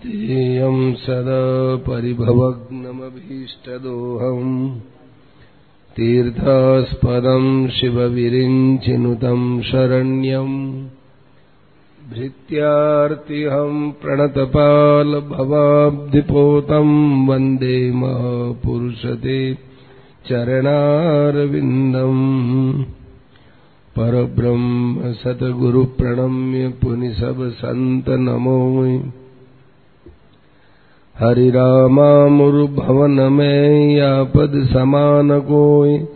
यं सदा परिभवग्नमभीष्टदोहम् तीर्थास्पदम् शिवविरिञ्चिनुतम् शरण्यम् भृत्यार्तिहम् प्रणतपालभवाब्धिपोतम् वन्दे महापुरुषते चरणारविन्दम् परब्रह्म सतगुरुप्रणम्य पुनिसव सन्त नमो संत नमो हरि रामामुर्भवन में या पद समान कोय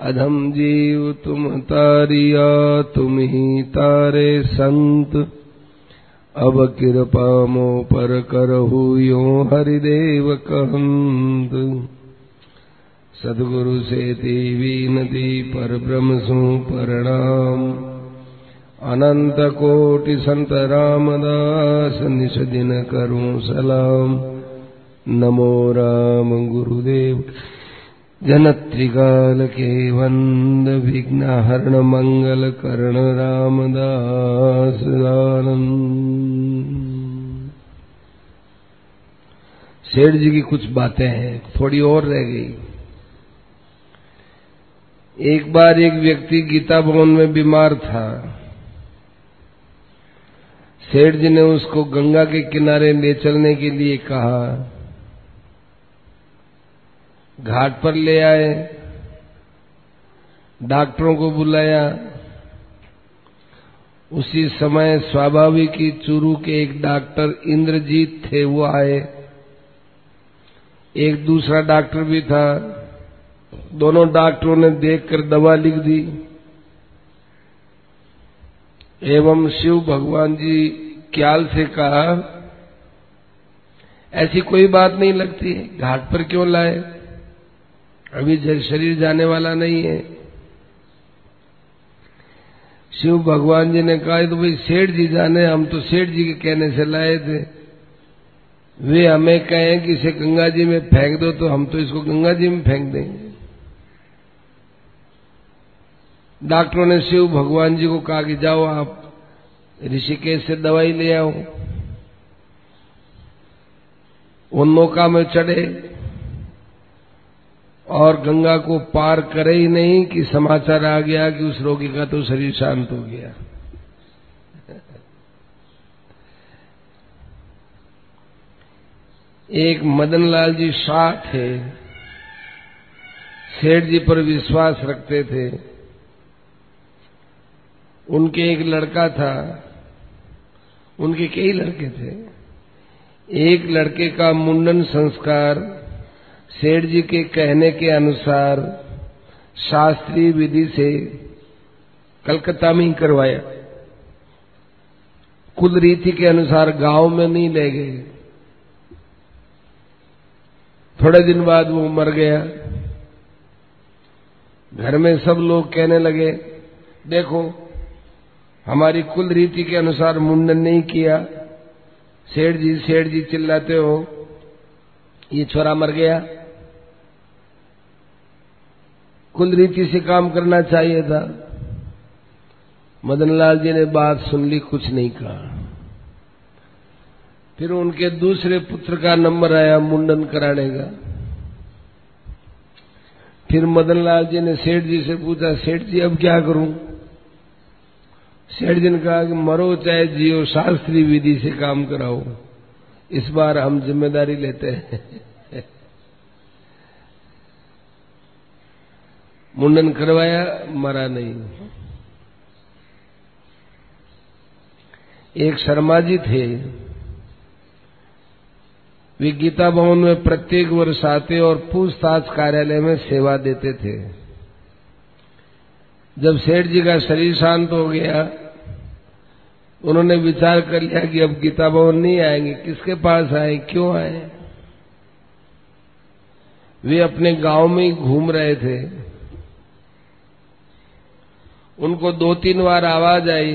अधम जीव तुम तारिया, तुम ही तारे संत। अब कृपा मो पर करहु यो हरिदेव कहंत। सदगुरु से देवी नदी पर ब्रह्म सु प्रणाम। अनंत कोटि संत रामदास निश दिन करूँ सलाम। नमो राम गुरुदेव। जनत्रिकाल के वंद विघ्न हरण मंगल कर्ण रामदास सेठ जी की कुछ बातें हैं, थोड़ी और रह गई। एक बार एक व्यक्ति गीता भवन में बीमार था। सेठ जी ने उसको गंगा के किनारे ले चलने के लिए कहा। घाट पर ले आए। डॉक्टरों को बुलाया। उसी समय स्वाभाविक ही चूरू के एक डॉक्टर इंद्रजीत थे, वो आए। एक दूसरा डॉक्टर भी था। दोनों डॉक्टरों ने देखकर दवा लिख दी। एवं शिव भगवान जी क्याल से कहा, ऐसी कोई बात नहीं लगती है घाट पर क्यों लाए? अभी शरीर जाने वाला नहीं है। शिव भगवान जी ने कहा तो भाई सेठ जी जाने, हम तो सेठ जी के कहने से लाए थे। वे हमें कहें कि इसे गंगा जी में फेंक दो तो हम तो इसको गंगा जी में फेंक देंगे। डॉक्टरों ने शिव भगवान जी को कहा कि जाओ आप ऋषिकेश से दवाई ले आओ। वो नौका में चढ़े और गंगा को पार करे ही नहीं कि समाचार आ गया कि उस रोगी का तो शरीर शांत हो गया। एक मदनलाल जी शाह थे, सेठ जी पर विश्वास रखते थे। उनके एक लड़का था, उनके कई लड़के थे। एक लड़के का मुंडन संस्कार सेठ जी के कहने के अनुसार शास्त्रीय विधि से कलकत्ता में ही करवाया। कुल रीति के अनुसार गाँव में नहीं ले गए। थोड़े दिन बाद वो मर गया। घर में सब लोग कहने लगे, देखो हमारी कुल रीति के अनुसार मुंडन नहीं किया। सेठ जी सेठ जी चिल्लाते हो, ये छोरा मर गया। कुल रीति से काम करना चाहिए था। मदनलाल जी ने बात सुन ली, कुछ नहीं कहा। फिर उनके दूसरे पुत्र का नंबर आया, मुंडन कराने का। फिर मदनलाल जी ने सेठ जी से पूछा, सेठ जी, अब क्या करूँ? सेठ जी ने कहा कि मरो चाहे जियो शास्त्रीय विधि से काम कराओ। इस बार हम ज़िम्मेदारी लेते हैं। मुंडन करवाया, मरा नहीं। एक शर्मा जी थे। वे गीता भवन में प्रत्येक वर्ष आते और पूछताछ कार्यालय में सेवा देते थे। जब सेठ जी का शरीर शांत हो गया उन्होंने विचार कर लिया कि अब गीता भवन नहीं आएँगे। किसके पास आए? क्यों आए? वे अपने गाँव में ही घूम रहे थे। उनको दो तीन बार आवाज़ आई,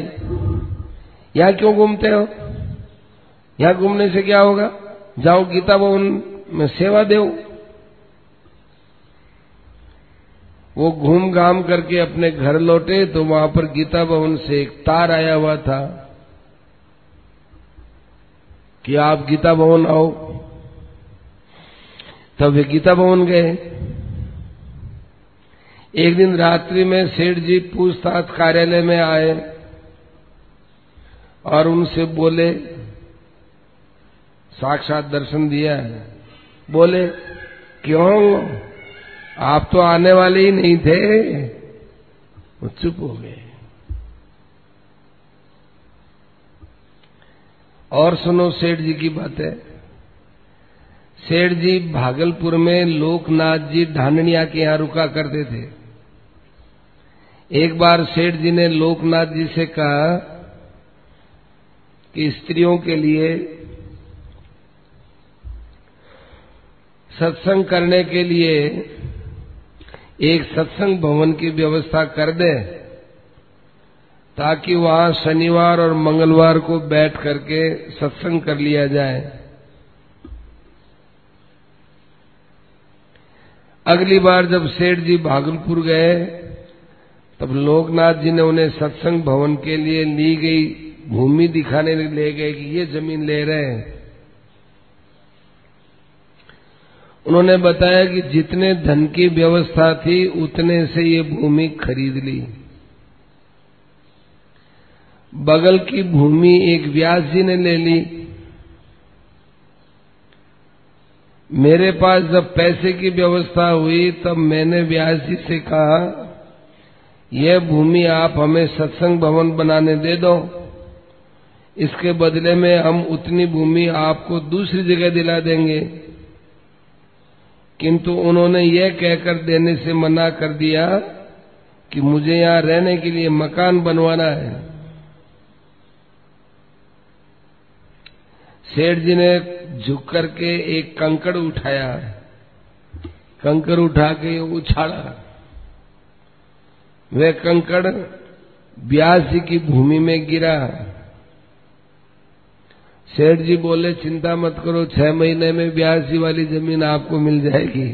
यहाँ क्यों घूमते हो? यहाँ घूमने से क्या होगा? जाओ गीता भवन में सेवा दो। वो घूम घाम करके अपने घर लौटे तो वहाँ पर गीता भवन से एक तार आया हुआ था। कि आप गीता भवन आओ। तब वे गीता भवन गए। एक दिन रात्रि में सेठ जी पूछताछ कार्यालय में आए और उनसे बोले, साक्षात दर्शन दिया है। बोले, क्यों? आप तो आने वाले ही नहीं थे? वो चुप हो गए। और सुनो सेठ जी की बातें। सेठ जी भागलपुर में लोकनाथ जी ढांडनिया के यहाँ रुका करते थे। एक बार सेठ जी ने लोकनाथ जी से कहा कि स्त्रियों के लिए सत्संग करने के लिए एक सत्संग भवन की व्यवस्था कर दे। ताकि वहाँ शनिवार और मंगलवार को बैठ करके सत्संग कर लिया जाए। अगली बार जब सेठ जी भागलपुर गए, तब लोकनाथ जी ने उन्हें सत्संग भवन के लिए ली गई भूमि दिखाने ले गए कि ये ज़मीन ले रहे हैं। उन्होंने बताया कि जितने धन की व्यवस्था थी, उतने से ये भूमि खरीद ली। बगल की भूमि एक व्यास जी ने ले ली। मेरे पास जब पैसे की व्यवस्था हुई, तब मैंने व्यास जी से कहा, यह भूमि आप हमें सत्संग भवन बनाने दे दो। इसके बदले में हम उतनी भूमि आपको दूसरी जगह दिला देंगे। किंतु उन्होंने यह कहकर देने से मना कर दिया कि मुझे यहाँ रहने के लिए मकान बनवाना है। सेठ जी ने झुक करके एक कंकड़ उठाया, कंकड़ उठा के उछाड़ा वह कंकड़ ब्यास जी की भूमि में गिरा। सेठ जी बोले, चिंता मत करो, छह महीने में ब्यासी वाली ज़मीन आपको मिल जाएगी।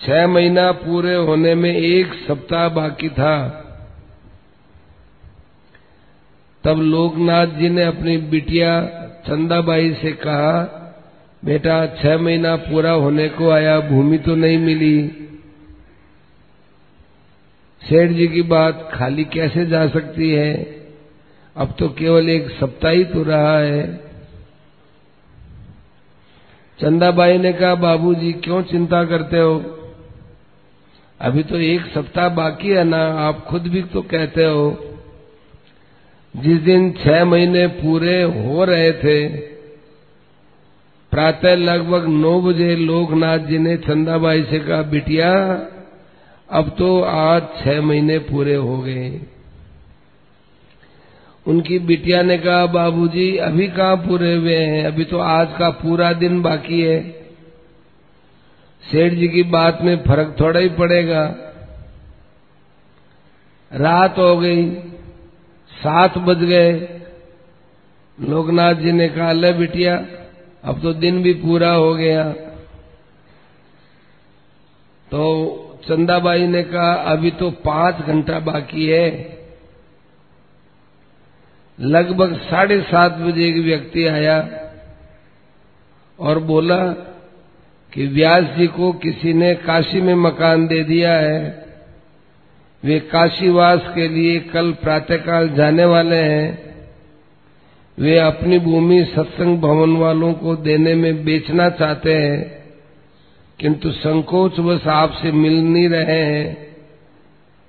छह महीना पूरे होने में एक सप्ताह बाकी था। तब लोकनाथ जी ने अपनी बिटिया चंदाबाई से कहा, बेटा, छह महीना पूरा होने को आया, भूमि तो नहीं मिली। सेठ जी की बात खाली कैसे जा सकती है? अब तो केवल एक सप्ताह ही तो रहा है। चंदाबाई ने कहा, बाबूजी, क्यों चिंता करते हो? अभी तो एक सप्ताह बाकी है ना, आप खुद भी तो कहते हो। जिस दिन छह महीने पूरे हो रहे थे, प्रातः लगभग नौ बजे लोकनाथ जी ने चंदाबाई से कहा, बिटिया, अब तो आज छह महीने पूरे हो गए। उनकी बिटिया ने कहा, बाबूजी, अभी कहाँ पूरे हुए हैं? अभी तो आज का पूरा दिन बाकी है। सेठ जी की बात में फ़र्क थोड़ा ही पड़ेगा। रात हो गई सात बज गए। लोकनाथ जी ने कहा, ले बिटिया, अब तो दिन भी पूरा हो गया। तो चंदाबाई ने कहा, अभी तो पाँच घंटा बाकी है। लगभग साढ़े सात बजे एक व्यक्ति आया और बोला कि, व्यास जी को किसी ने काशी में मकान दे दिया है। वे काशीवास के लिए कल प्रातःकाल जाने वाले हैं। वे अपनी भूमि सत्संग भवन वालों को देने में बेचना चाहते हैं, किंतु संकोच बस आपसे मिल नहीं रहे हैं।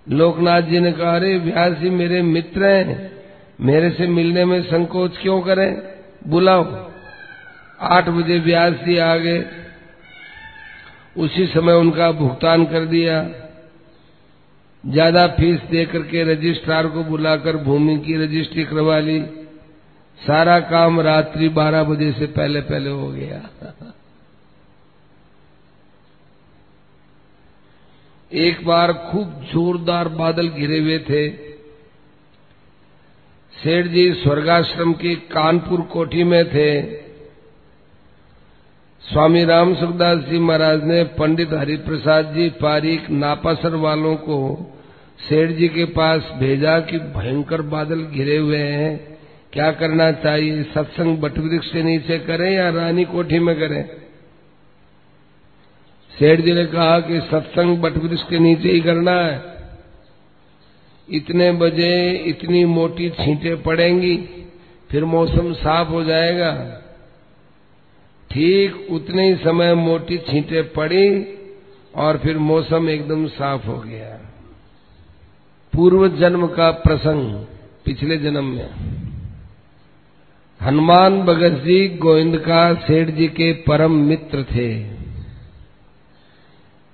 लोकनाथ जी ने कहा, अरे व्यास जी, मेरे मित्र हैं। मेरे से मिलने में संकोच क्यों करें? बुलाओ। आठ बजे व्यास जी आ गए उसी समय उनका भुगतान कर दिया। ज़्यादा फ़ीस दे करके रजिस्ट्रार को बुलाकर भूमि की रजिस्ट्री करवा ली। सारा काम रात्रि बारह बजे से पहले पहले हो गया। एक बार खूब जोरदार बादल घिरे हुए थे। सेठ जी स्वर्गाश्रम की कानपुर कोठी में थे। स्वामी राम सुखदास जी महाराज ने पंडित हरिप्रसाद जी पारिक नापासर वालों को सेठ जी के पास भेजा कि भयंकर बादल घिरे हुए हैं। क्या करना चाहिए? सत्संग बटवृक्ष के नीचे करें या रानी कोठी में करें? सेठ जी ने कहा कि सत्संग बटवृक्ष के नीचे ही करना है। इतने बजे इतनी मोटी छींटे पड़ेंगी, फिर मौसम साफ़ हो जाएगा। ठीक उतने ही समय मोटी छींटे पड़ी और फिर मौसम एकदम साफ़ हो गया। पूर्व जन्म का प्रसंग पिछले जन्म में। हनुमान भगत जी गोविंद का सेठ जी के परम मित्र थे।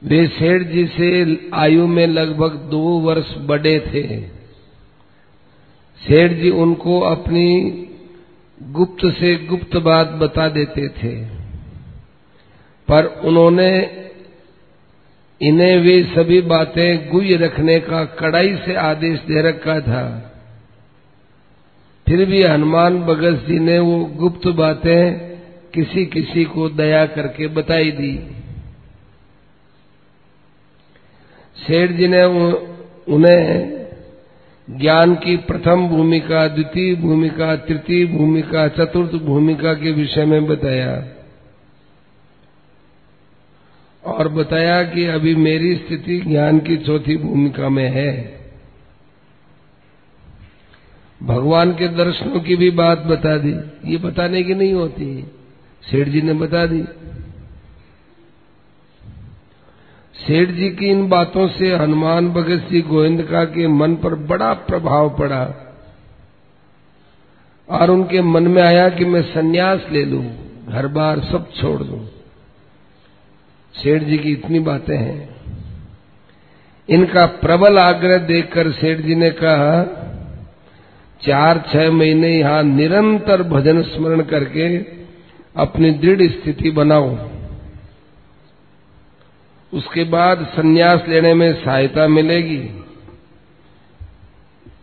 वे सेठ जी से आयु में लगभग दो वर्ष बड़े थे। सेठ जी उनको अपनी गुप्त से गुप्त बात बता देते थे। पर उन्होंने इन्हें वे सभी बातें गुय रखने का कड़ाई से आदेश दे रखा था। फिर भी हनुमान भगत जी ने वो गुप्त बातें किसी किसी को दया करके बताई दी। सेठ जी ने उन्हें ज्ञान की प्रथम भूमिका, द्वितीय भूमिका, तृतीय भूमिका, चतुर्थ भूमिका के विषय में बताया। और बताया कि अभी मेरी स्थिति ज्ञान की चौथी भूमिका में है। भगवान के दर्शनों की भी बात बता दी। ये बताने की नहीं होती। सेठ जी ने बता दी। सेठ जी की इन बातों से हनुमान भगत सिंह गोविंदका के मन पर बड़ा प्रभाव पड़ा और उनके मन में आया कि मैं सन्यास ले लूँ, घर बार सब छोड़ दूँ। सेठ जी की इतनी बातें हैं। इनका प्रबल आग्रह देखकर सेठ जी ने कहा, चार छह महीने यहाँ निरंतर भजन स्मरण करके अपनी दृढ़ स्थिति बनाओ उसके बाद सन्यास लेने में सहायता मिलेगी।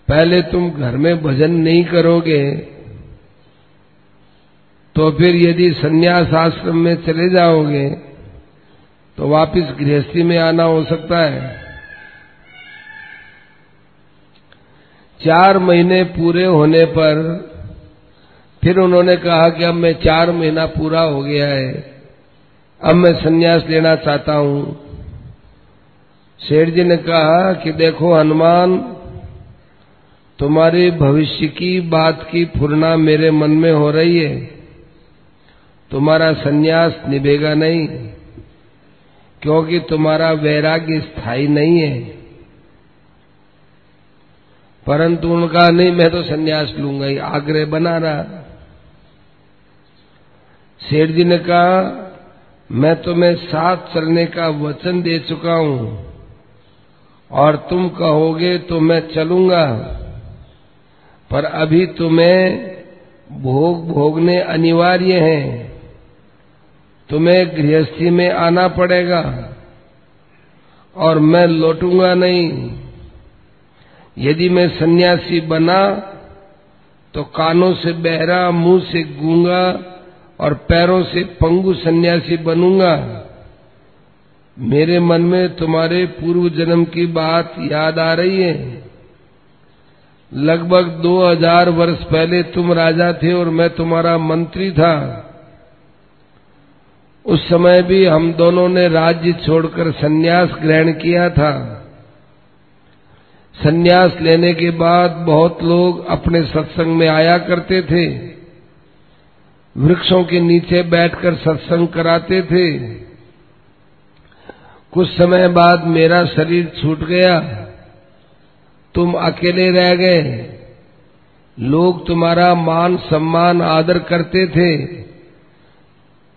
पहले तुम घर में भजन नहीं करोगे तो फिर यदि सन्यास आश्रम में चले जाओगे तो वापस गृहस्थी में आना हो सकता है। चार महीने पूरे होने पर फिर उन्होंने कहा कि अब मैं चार महीना पूरा हो गया है। अब मैं सन्यास लेना चाहता हूँ। शेठ जी ने कहा कि देखो हनुमान, तुम्हारी भविष्य की बात की पूर्णा मेरे मन में हो रही है। तुम्हारा सन्यास निभेगा नहीं, क्योंकि तुम्हारा वैराग्य स्थायी नहीं है। परंतु उनका, नहीं, मैं तो सन्यास लूँगा आग्रह बना रहा। शेठ जी ने कहा मैं तुम्हें साथ चलने का वचन दे चुका हूँ। और तुम कहोगे तो मैं चलूँगा। पर अभी तुम्हें भोग भोगने अनिवार्य हैं। तुम्हें गृहस्थी में आना पड़ेगा। और मैं लौटूँगा नहीं। यदि मैं सन्यासी बना तो कानों से बहरा, मुँह से गूँगा और पैरों से पंगु सन्यासी बनूँगा। मेरे मन में तुम्हारे पूर्व जन्म की बात याद आ रही है। लगभग दो हज़ार वर्ष पहले तुम राजा थे और मैं तुम्हारा मंत्री था। उस समय भी हम दोनों ने राज्य छोड़कर सन्यास ग्रहण किया था। सन्यास लेने के बाद बहुत लोग अपने सत्संग में आया करते थे। वृक्षों के नीचे बैठकर सत्संग कराते थे। कुछ समय बाद मेरा शरीर छूट गया। तुम अकेले रह गए। लोग तुम्हारा मान, सम्मान, आदर करते थे।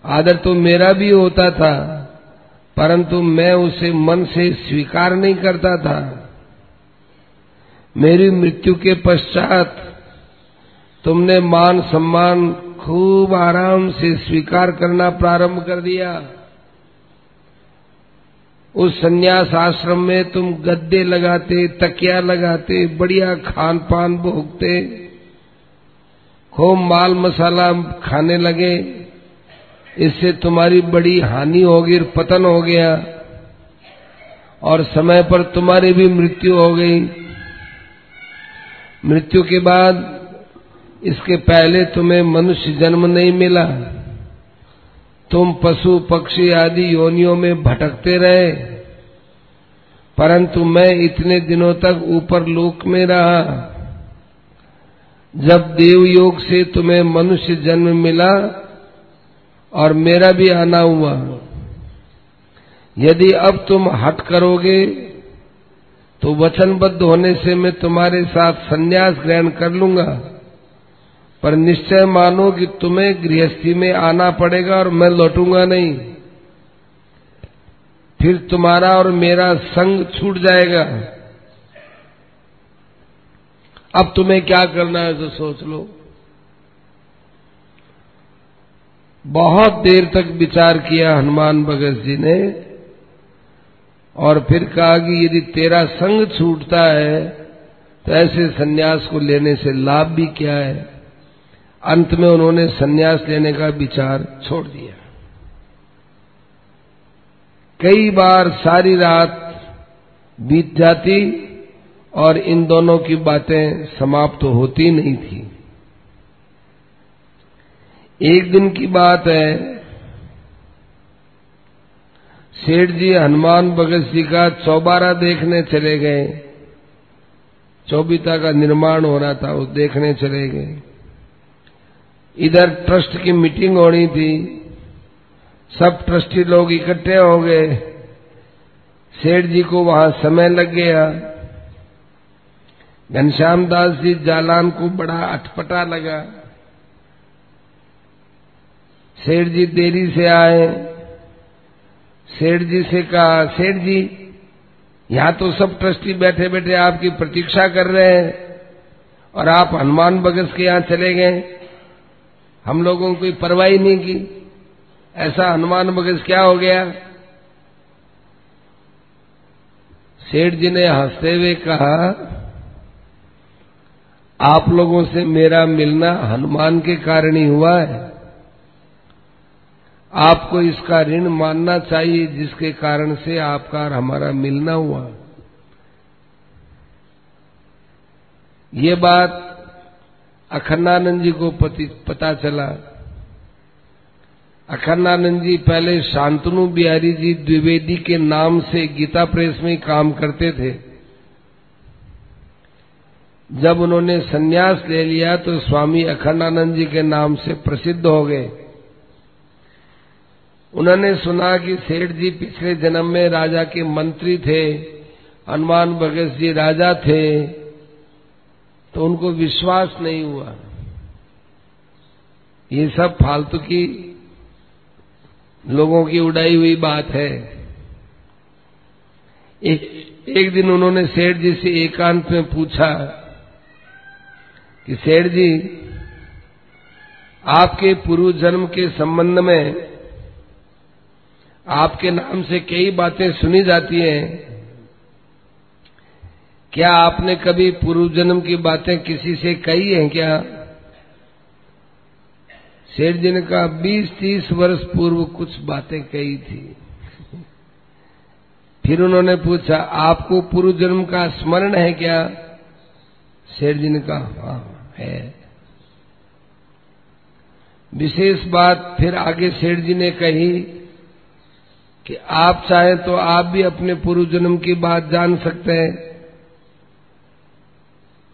आदर तो मेरा भी होता था, परंतु मैं उसे मन से स्वीकार नहीं करता था। मेरी मृत्यु के पश्चात तुमने मान, सम्मान खूब आराम से स्वीकार करना प्रारंभ कर दिया। उस संन्यास आश्रम में तुम गद्दे लगाते, तकिया लगाते, बढ़िया खान पान भोगते, खूब माल मसाला खाने लगे। इससे तुम्हारी बड़ी हानि होगी पतन हो गया। और समय पर तुम्हारी भी मृत्यु हो गई। मृत्यु के बाद इसके पहले तुम्हें मनुष्य जन्म नहीं मिला। तुम पशु, पक्षी आदि योनियों में भटकते रहे। परंतु मैं इतने दिनों तक ऊपर लोक में रहा। जब देव योग से तुम्हें मनुष्य जन्म मिला और मेरा भी आना हुआ, यदि अब तुम हट करोगे तो वचनबद्ध होने से मैं तुम्हारे साथ संन्यास ग्रहण कर लूँगा। पर निश्चय मानो कि तुम्हें गृहस्थी में आना पड़ेगा और मैं लौटूँगा नहीं। फिर तुम्हारा और मेरा संग छूट जाएगा। अब तुम्हें क्या करना है तो सोच लो। बहुत देर तक विचार किया हनुमान भगत जी ने और फिर कहा कि यदि तेरा संग छूटता है तो ऐसे सन्यास को लेने से लाभ भी क्या है? अंत में उन्होंने सन्यास लेने का विचार छोड़ दिया। कई बार सारी रात बीत जाती और इन दोनों की बातें समाप्त तो होती नहीं थी। एक दिन की बात है, सेठ जी हनुमान भगत जी का चौबारा देखने चले गए। चौबीता का निर्माण हो रहा था, वो देखने चले गए। इधर ट्रस्ट की मीटिंग होनी थी। सब ट्रस्टी लोग इकट्ठे हो गए। सेठ जी को वहाँ समय लग गया। घनश्याम दास जी जालान को बड़ा अटपटा लगा। सेठ जी देरी से आए। सेठ जी से कहा, सेठ जी, यहाँ तो सब ट्रस्टी बैठे बैठे आपकी प्रतीक्षा कर रहे हैं और आप हनुमान बगस के यहाँ चले गए। हम लोगों को परवाही नहीं की। ऐसा हनुमान बगस क्या हो गया? सेठ जी ने हँसते हुए कहा, आप लोगों से मेरा मिलना हनुमान के कारण ही हुआ है। आपको इसका ऋण मानना चाहिए, जिसके कारण से आपका और हमारा मिलना हुआ। ये बात अखन्नानंद जी को पता चला। अखन्नानंद जी पहले शांतनु बिहारी जी द्विवेदी के नाम से गीता प्रेस में काम करते थे। जब उन्होंने सन्यास ले लिया तो स्वामी अखंडानंद जी के नाम से प्रसिद्ध हो गए। उन्होंने सुना कि सेठ जी पिछले जन्म में राजा के मंत्री थे, हनुमान भगत जी राजा थे। तो उनको विश्वास नहीं हुआ। ये सब फालतू की लोगों की उड़ाई हुई बात है। एक, एक दिन उन्होंने सेठ जी से एकांत में पूछा कि सेठ जी आपके पूर्व जन्म के संबंध में आपके नाम से कई बातें सुनी जाती हैं। क्या आपने कभी पूर्व जन्म की बातें किसी से कही हैं क्या? शेर जी ने कहा बीस तीस वर्ष पूर्व कुछ बातें कही थी। फिर उन्होंने पूछा, आपको पूर्व जन्म का स्मरण है क्या? शेर जी ने कहा हाँ है। विशेष बात फिर आगे सेठ जी ने कही कि आप चाहें तो आप भी अपने पूर्व जन्म की बात जान सकते हैं।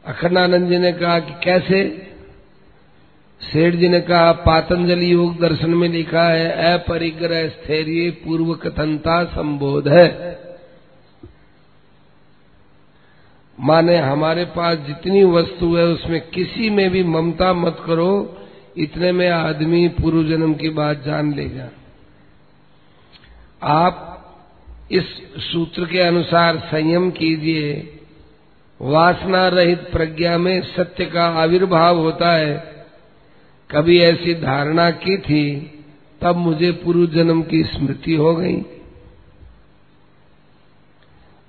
अखंडानंद जी ने कहा कि कैसे? सेठ जी ने कहा, पातंजलि योग दर्शन में लिखा है, अपरिग्रह स्थैर्य पूर्व कथनता संबोध है। माने हमारे पास जितनी वस्तु है, उसमें किसी में भी ममता मत करो, इतने में आदमी पूर्व जन्म की बात जान लेगा आप इस सूत्र के अनुसार संयम कीजिए वासना रहित प्रज्ञा में सत्य का आविर्भाव होता है। कभी ऐसी धारणा की थी, तब मुझे पूर्व जन्म की स्मृति हो गई।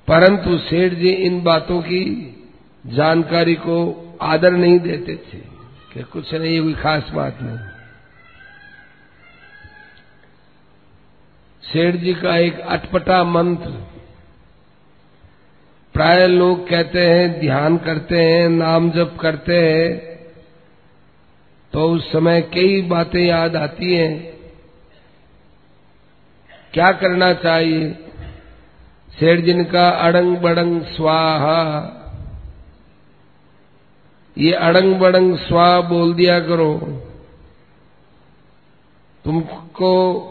परंतु सेठ जी इन बातों की जानकारी को आदर नहीं देते थे, कि कुछ नहीं कोई खास बात नहीं। सेठ जी का एक अटपटा मंत्र प्राय लोग कहते हैं, ध्यान करते हैं, नाम जप करते हैं। तो उस समय कई बातें याद आती हैं। क्या करना चाहिए? सेठ जिनका अड़ंग बड़ंग स्वाहा। ये अड़ंग बड़ंग स्वा बोल दिया करो। तुमको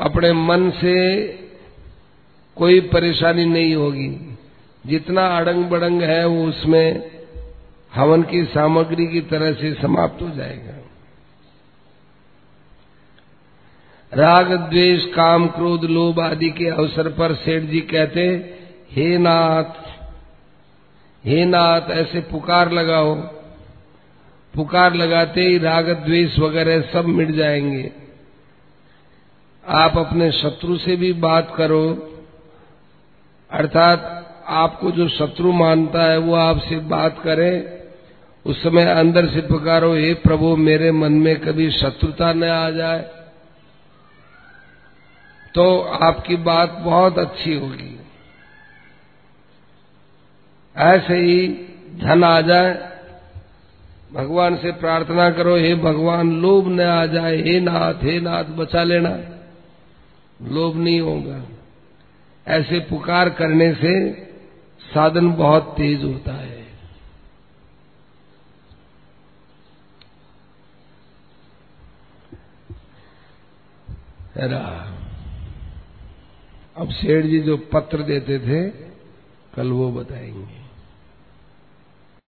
अपने मन से कोई परेशानी नहीं होगी। जितना अड़ंग बड़ंग है वो उसमें हवन की सामग्री की तरह से समाप्त हो जाएगा। राग, द्वेष, काम, क्रोध, लोभ आदि के अवसर पर सेठ जी कहते, हे नाथ हे नाथ, ऐसे पुकार लगाओ। पुकार लगाते ही राग, द्वेष वगैरह सब मिट जाएँगे। आप अपने शत्रु से भी बात करो। अर्थात आपको जो शत्रु मानता है, वो आपसे बात करे। उस समय अंदर से पुकारो, हे प्रभु, मेरे मन में कभी शत्रुता न आ जाए। तो आपकी बात बहुत अच्छी होगी। ऐसे ही धन आ जाए, भगवान से प्रार्थना करो, हे भगवान, लोभ न आ जाए, हे नाथ हे नाथ, बचा लेना। लोभ नहीं होगा। ऐसे पुकार करने से साधन बहुत तेज होता है। अब सेठ जी जो पत्र देते थे, कल वो बताएँगे।